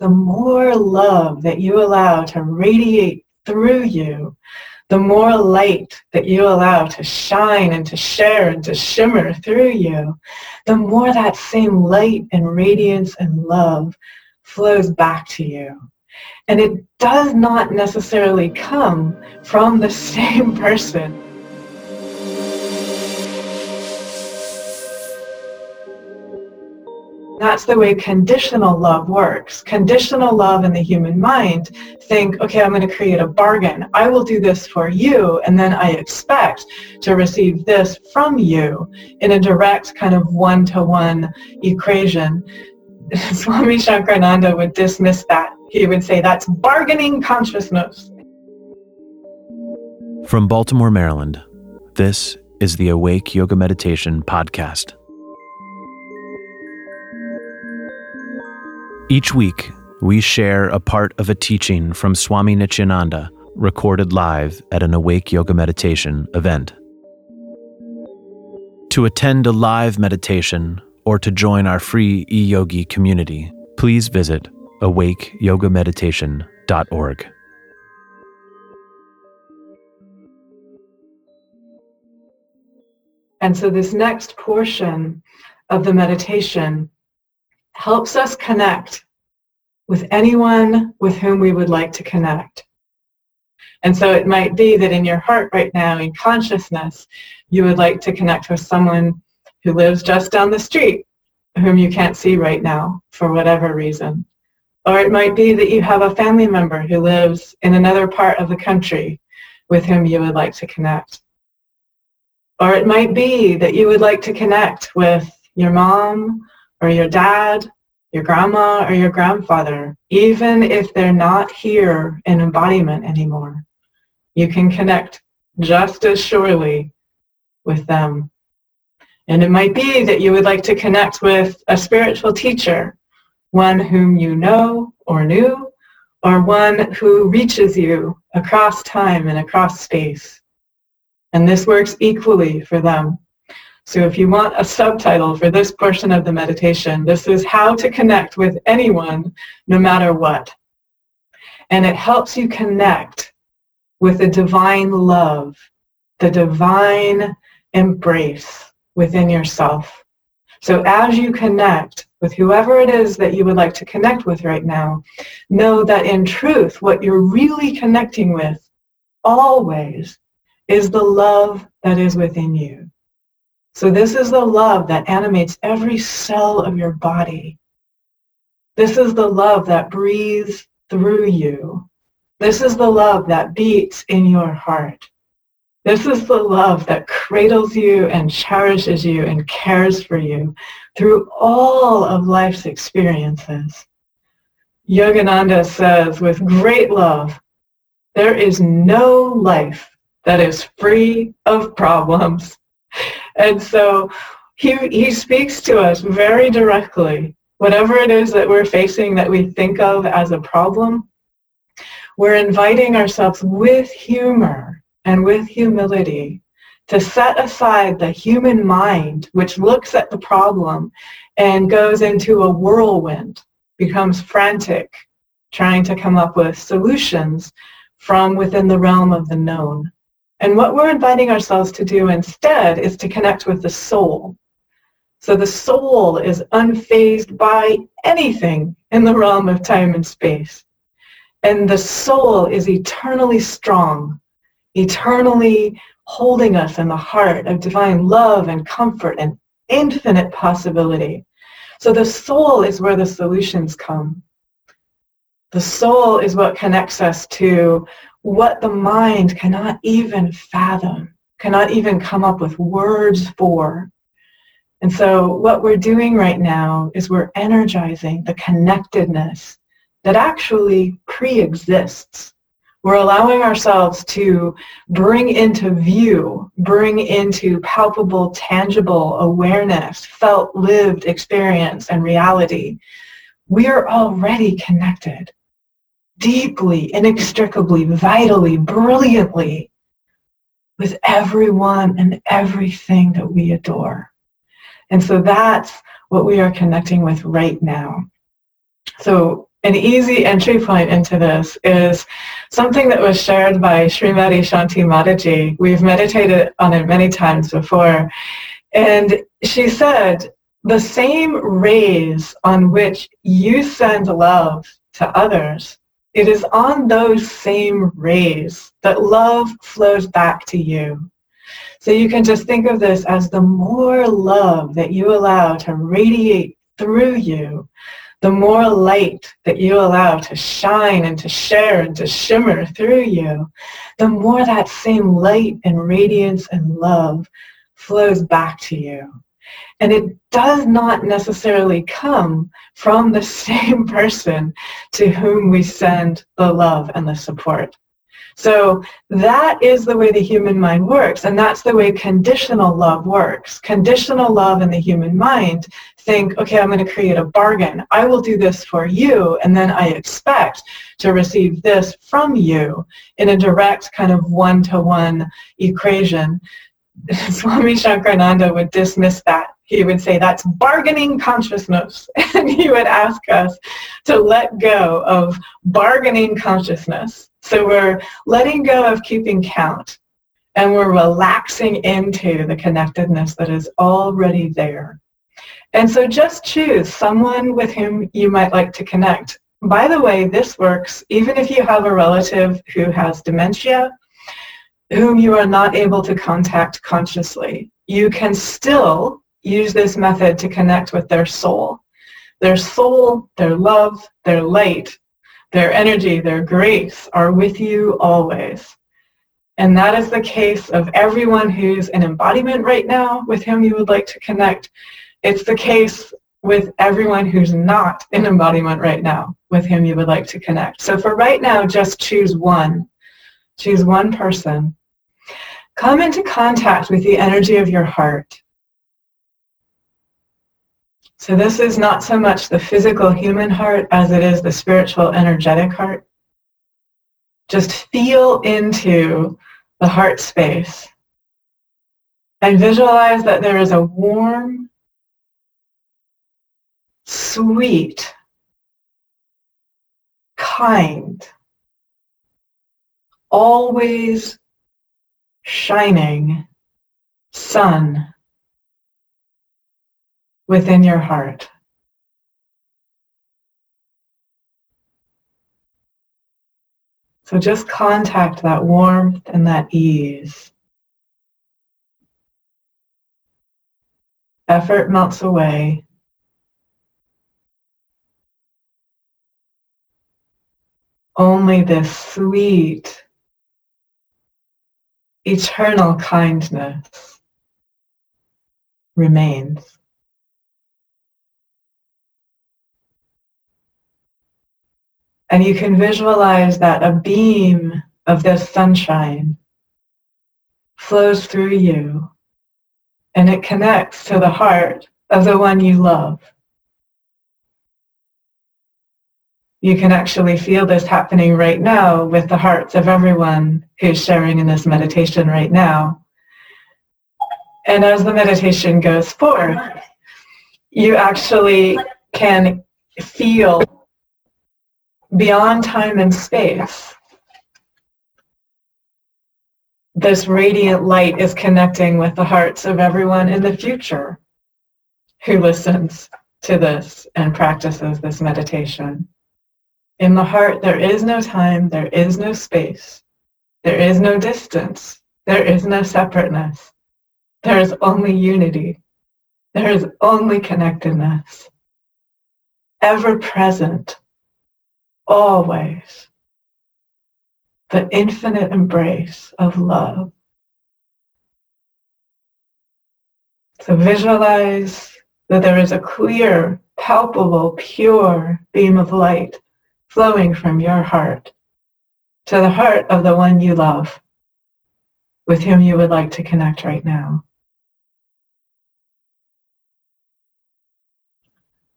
the more love that you allow to radiate through you, the more light that you allow to shine and to share and to shimmer through you, the more that same light and radiance and love flows back to you. And it does not necessarily come from the same person. That's the way conditional love works. Conditional love in the human mind think, okay, I'm going to create a bargain. I will do this for you, and then I expect to receive this from you in a direct kind of one-to-one equation. Swami Shankarananda would dismiss that. He would say that's bargaining consciousness. From Baltimore, Maryland, this is the Awake Yoga Meditation Podcast. Each week, we share a part of a teaching from Swami Nityananda recorded live at an Awake Yoga Meditation event. To attend a live meditation or to join our free e-yogi community, please visit awakeyogameditation.org. And so this next portion of the meditation helps us connect with anyone with whom we would like to connect. And so it might be that in your heart right now, in consciousness, you would like to connect with someone who lives just down the street, whom you can't see right now for whatever reason. Or it might be that you have a family member who lives in another part of the country with whom you would like to connect. Or it might be that you would like to connect with your mom or your dad, your grandma or your grandfather, even if they're not here in embodiment anymore. You can connect just as surely with them. And it might be that you would like to connect with a spiritual teacher, one whom you know or knew, or one who reaches you across time and across space. And this works equally for them. So if you want a subtitle for this portion of the meditation, this is how to connect with anyone no matter what. And it helps you connect with the divine love, the divine embrace within yourself. So as you connect with whoever it is that you would like to connect with right now, know that in truth, what you're really connecting with always is the love that is within you. So this is the love that animates every cell of your body. This is the love that breathes through you. This is the love that beats in your heart. This is the love that cradles you and cherishes you and cares for you through all of life's experiences. Yogananda says with great love, there is no life that is free of problems. And so he, he speaks to us very directly. Whatever it is that we're facing that we think of as a problem, we're inviting ourselves with humor and with humility to set aside the human mind which looks at the problem and goes into a whirlwind, becomes frantic, trying to come up with solutions from within the realm of the known. And what we're inviting ourselves to do instead is to connect with the soul. So the soul is unfazed by anything in the realm of time and space. And the soul is eternally strong, eternally holding us in the heart of divine love and comfort and infinite possibility. So the soul is where the solutions come. The soul is what connects us to what the mind cannot even fathom, cannot even come up with words for. And so what we're doing right now is we're energizing the connectedness that actually pre-exists. We're allowing ourselves to bring into view, bring into palpable, tangible awareness, felt, lived experience and reality. We are already connected deeply, inextricably, vitally, brilliantly with everyone and everything that we adore. And so that's what we are connecting with right now. So an easy entry point into this is something that was shared by Srimati Shanti Mataji. We've meditated on it many times before. And she said, the same rays on which you send love to others, it is on those same rays that love flows back to you. So you can just think of this as the more love that you allow to radiate through you, the more light that you allow to shine and to share and to shimmer through you, the more that same light and radiance and love flows back to you. And it does not necessarily come from the same person to whom we send the love and the support. So that is the way the human mind works, and that's the way conditional love works. Conditional love in the human mind think, okay, I'm going to create a bargain. I will do this for you, and then I expect to receive this from you in a direct kind of one-to-one equation. Swami Shankarananda would dismiss that he would say that's bargaining consciousness. And he would ask us to let go of bargaining consciousness so we're letting go of keeping count and we're relaxing into the connectedness that is already there. And so just choose someone with whom you might like to connect. By the way, this works even if you have a relative who has dementia, whom you are not able to contact consciously. You can still use this method to connect with their soul. Their soul, their love, their light their energy, their grace are with you always. And that is the case of everyone who's an embodiment right now with whom you would like to connect. It's the case with everyone who's not in embodiment right now with whom you would like to connect. So for right now, just choose one. Choose one person. Come into contact with the energy of your heart. So this is not so much the physical human heart as it is the spiritual energetic heart. Just feel into the heart space and visualize that there is a warm, sweet, kind, always shining sun within your heart. So just contact that warmth and that ease. Effort melts away. Only this sweet, eternal kindness remains. And you can visualize that a beam of this sunshine flows through you and it connects to the heart of the one you love. You can actually feel this happening right now with the hearts of everyone who's sharing in this meditation right now. And as the meditation goes forth, you actually can feel beyond time and space. This radiant light is connecting with the hearts of everyone in the future who listens to this and practices this meditation. In the heart, there is no time, there is no space, there is no distance, there is no separateness. There is only unity. There is only connectedness. Ever present always the infinite embrace of love. So visualize that there is a clear, palpable, pure beam of light flowing from your heart to the heart of the one you love with whom you would like to connect right now.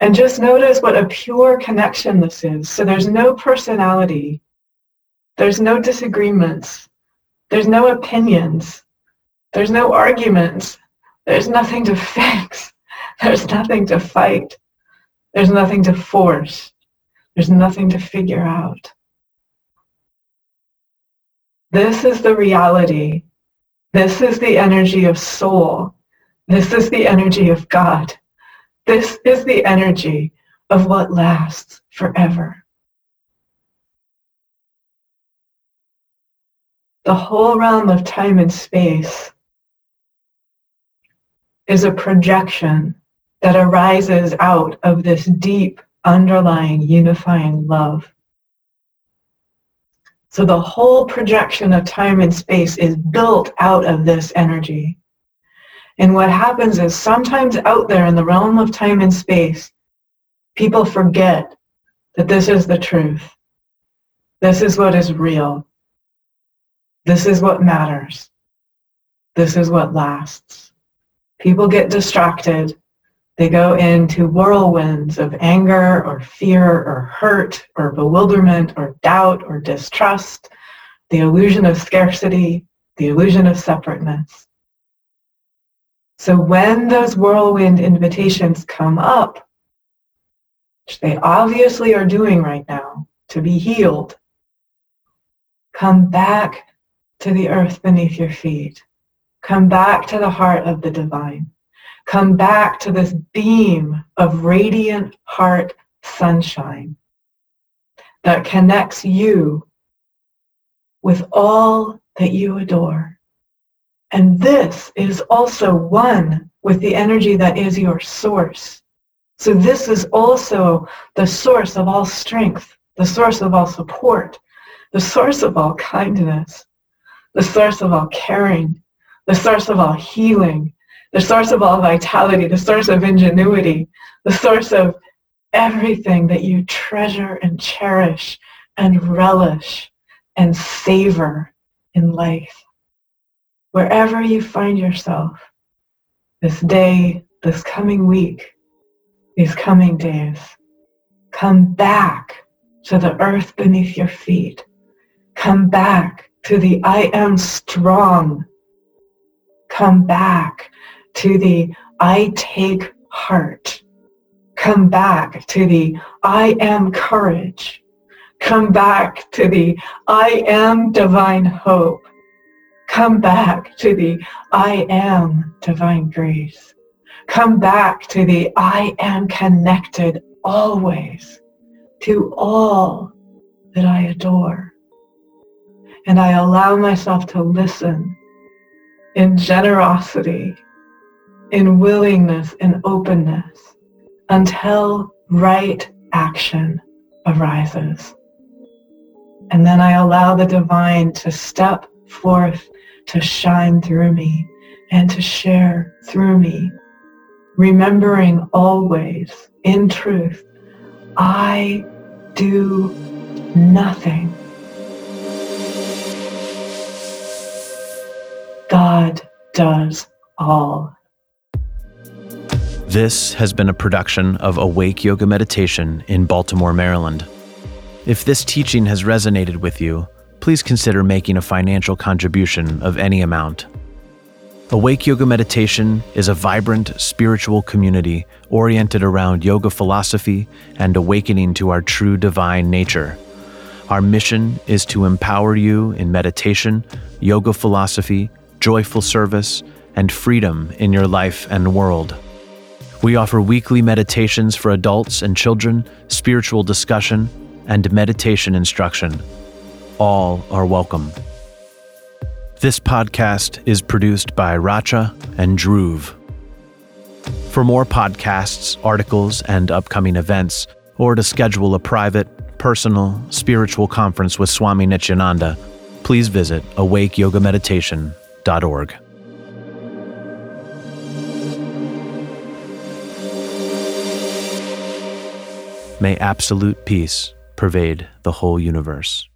And just notice what a pure connection this is. So there's no personality. There's no disagreements. There's no opinions. There's no arguments. There's nothing to fix. There's nothing to fight. There's nothing to force. There's nothing to figure out. This is the reality. This is the energy of soul. This is the energy of God. This is the energy of what lasts forever. The whole realm of time and space is a projection that arises out of this deep underlying unifying love. So the whole projection of time and space is built out of this energy. And what happens is sometimes out there in the realm of time and space, people forget that this is the truth. This is what is real. This is what matters. This is what lasts. People get distracted they go into whirlwinds of anger or fear or hurt or bewilderment or doubt or distrust, the illusion of scarcity, the illusion of separateness. So when those whirlwind invitations come up, which they obviously are doing right now to be healed, come back to the earth beneath your feet. Come back to the heart of the divine come back to this beam of radiant heart sunshine that connects you with all that you adore. And this is also one with the energy that is your source. So this is also the source of all strength, the source of all support, the source of all kindness, the source of all caring, the source of all healing, the source of all vitality, the source of ingenuity, the source of everything that you treasure and cherish and relish and savor in life. Wherever you find yourself this day, this coming week, these coming days, come back to the earth beneath your feet. Come back to the I am strong. Come back to the I take heart. Come back to the I am courage. Come back to the I am divine hope. Come back to the I am divine grace. Come back to the I am connected always to all that I adore. And I allow myself to listen in generosity in willingness and openness until right action arises. And then I allow the divine to step forth to shine through me and to share through me, remembering always in truth, I do nothing. God does all. This has been a production of Awake Yoga Meditation in Baltimore, Maryland. If this teaching has resonated with you, please consider making a financial contribution of any amount. Awake Yoga Meditation is a vibrant spiritual community oriented around yoga philosophy and awakening to our true divine nature. Our mission is to empower you in meditation, yoga philosophy, joyful service, and freedom in your life and world. We offer weekly meditations for adults and children, spiritual discussion, and meditation instruction. All are welcome. This podcast is produced by Racha and Dhruv. For more podcasts, articles, and upcoming events, or to schedule a private, personal, spiritual conference with Swami Nityananda, please visit awakeyogameditation.org. May absolute peace pervade the whole universe.